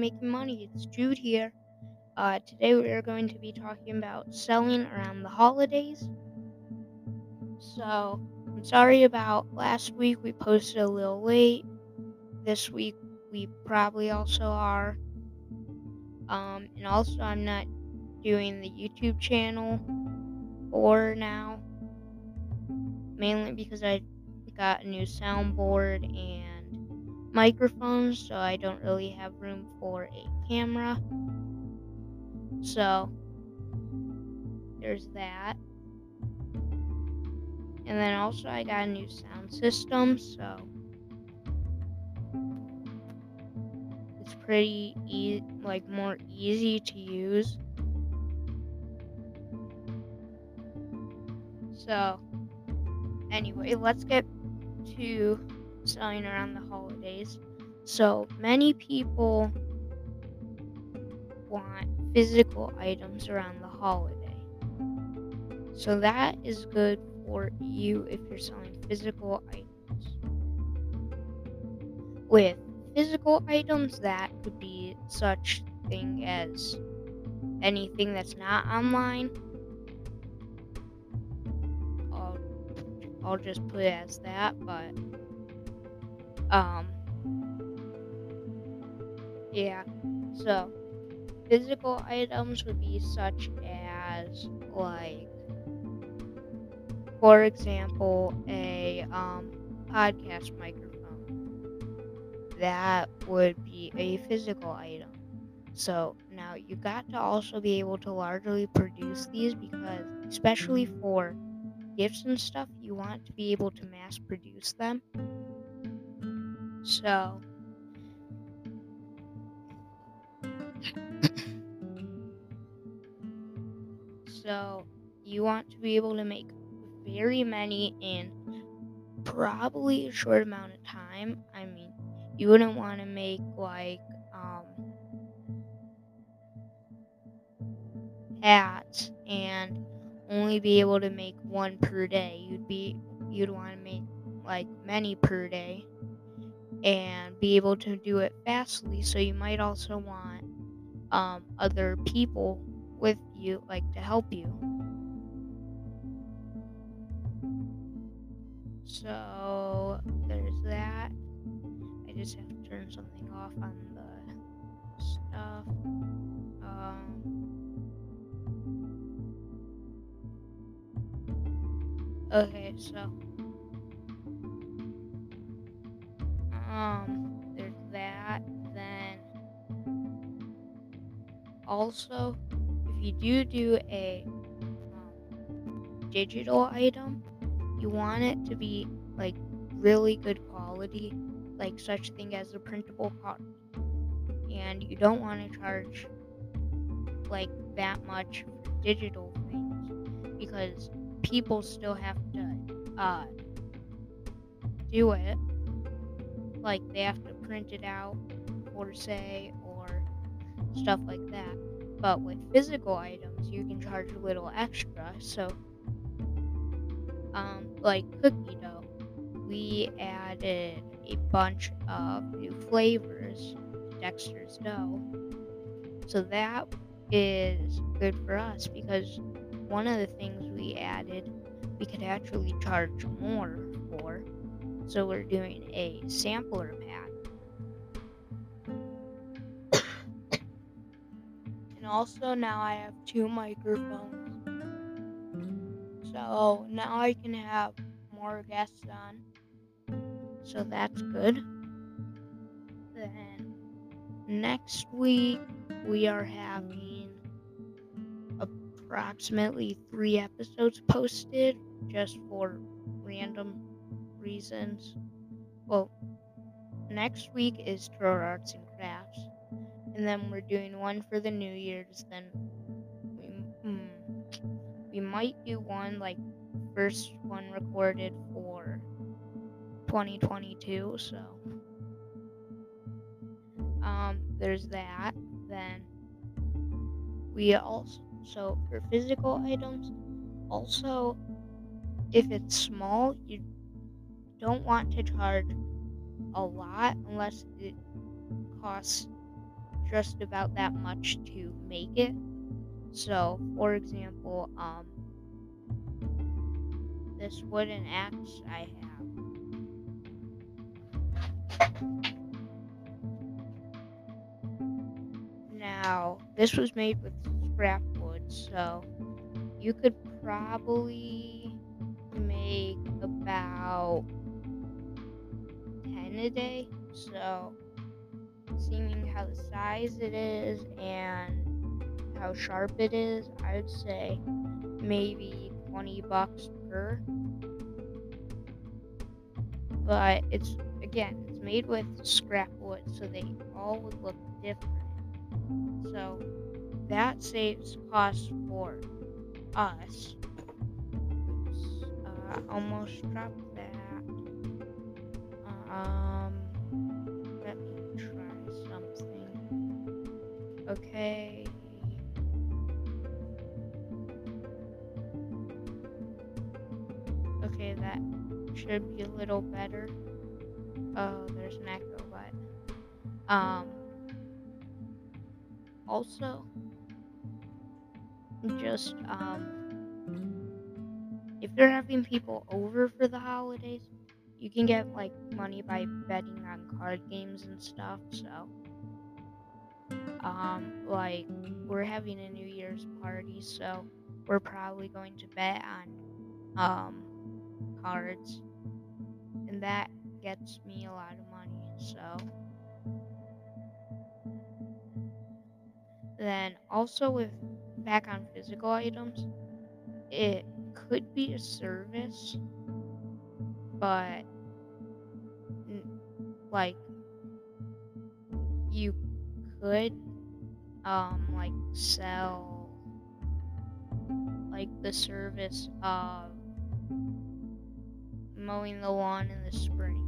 making money. It's Jude here. Uh, today we are going to be talking about selling around the holidays. So, I'm sorry about last week. We posted a little late. This week we probably also are. Um, and also, I'm not doing the YouTube channel for now, mainly because I got a new soundboard and microphones, so I don't really have room for a camera. So, there's that. And then also, I got a new sound system, so it's pretty e- like more easy to use. So, anyway, let's get to selling around the holidays. So many people want physical items around the holiday. So that is good for you if you're selling physical items. With physical items, that could be such thing as anything that's not online. I'll, I'll just put it as that, but um, yeah, so physical items would be such as, like, for example, a um, podcast microphone. That would be a physical item. So now you got to also be able to largely produce these because, especially for gifts and stuff, you want to be able to mass produce them. So, so you want to be able to make very many in probably a short amount of time. I mean, you wouldn't want to make like um, hats and only be able to make one per day. You'd be you'd want to make like many per day and be able to do it fastly. So you might also want um, other people with you, like to help you. So there's that. I just have to turn something off on the stuff. Um, okay, so um, there's that. Then also, if you do do a um, digital item, you want it to be like really good quality, like such thing as a printable card, and you don't want to charge like that much for digital things because people still have to uh, do it like they have to print it out or say or stuff like that. But with physical items, you can charge a little extra. So, um, like cookie dough, we added a bunch of new flavors to Dexter's dough. So that is good for us because one of the things we added, we could actually charge more for so we're doing a sampler pack. and also now I have two microphones. So now I can have more guests on. So that's good. Then next week we are having approximately three episodes posted just for random reasons. Well, next week is Troll Arts and Crafts, and then we're doing one for the New Year's. Then we hmm, we might do one like first one recorded for 2022. So um, there's that. Then we also so for physical items, also if it's small, you don't want to charge a lot unless it costs just about that much to make it. So, for example, um, this wooden axe I have. Now, this was made with scrap wood, so you could probably make about 10 a day. So, seeing how the size it is and how sharp it is, I would say maybe 20 bucks per. But it's again, it's made with scrap wood, so they all would look different. So that saves costs for us. Oops, uh, almost dropped. Um, let me try something. Okay. Okay, that should be a little better. Oh, there's an echo, but um also just um if you're having people over for the holidays you can get like money by betting on card games and stuff so um like we're having a new year's party so we're probably going to bet on um cards. And that gets me a lot of money so. Then also with back on physical items, it could be a service, but like you could um like sell like the service of mowing the lawn in the spring.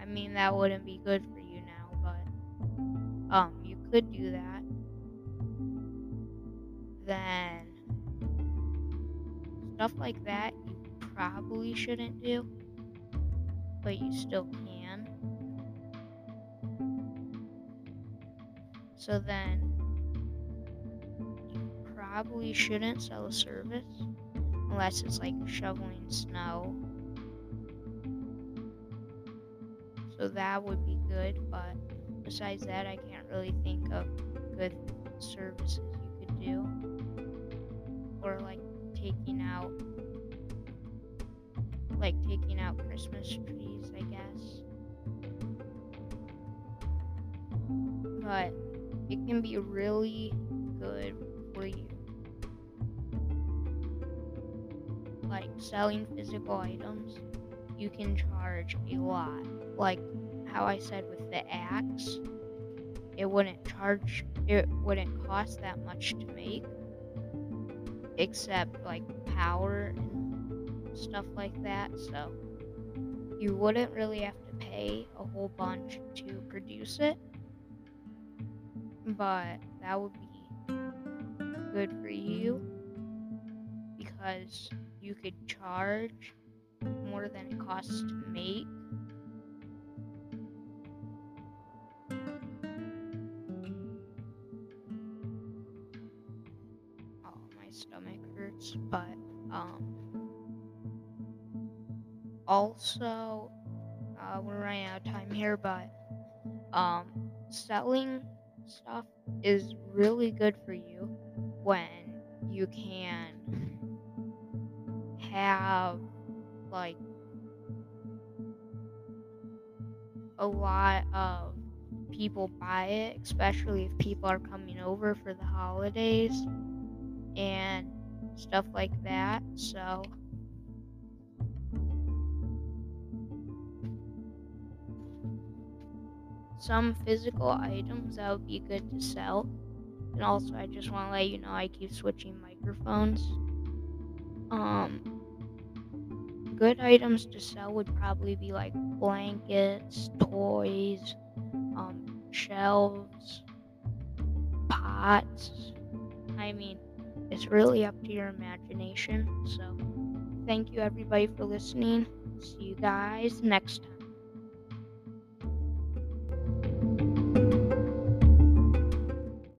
I mean that wouldn't be good for you now, but um you could do that, then stuff like that probably shouldn't do, but you still can. So then you probably shouldn't sell a service unless it's like shoveling snow. So that would be good, but besides that, I can't really think of good services you could do. Or like taking out like taking out Christmas trees, I guess. But it can be really good for you. Like selling physical items, you can charge a lot. Like how I said with the axe, it wouldn't charge, it wouldn't cost that much to make, except like power and stuff like that. So you wouldn't really have to pay a whole bunch to produce it, but that would be good for you because you could charge more than it costs to make Oh, my stomach hurts, but um, also uh, we're running out of time here, but um, selling stuff is really good for you when you can have like a lot of people buy it, especially if people are coming over for the holidays and stuff like that. So some physical items that would be good to sell. And also I just want to let you know I keep switching microphones. Um good items to sell would probably be like blankets, toys, um, shelves, pots. I mean, it's really up to your imagination. So, thank you everybody for listening. See you guys next time.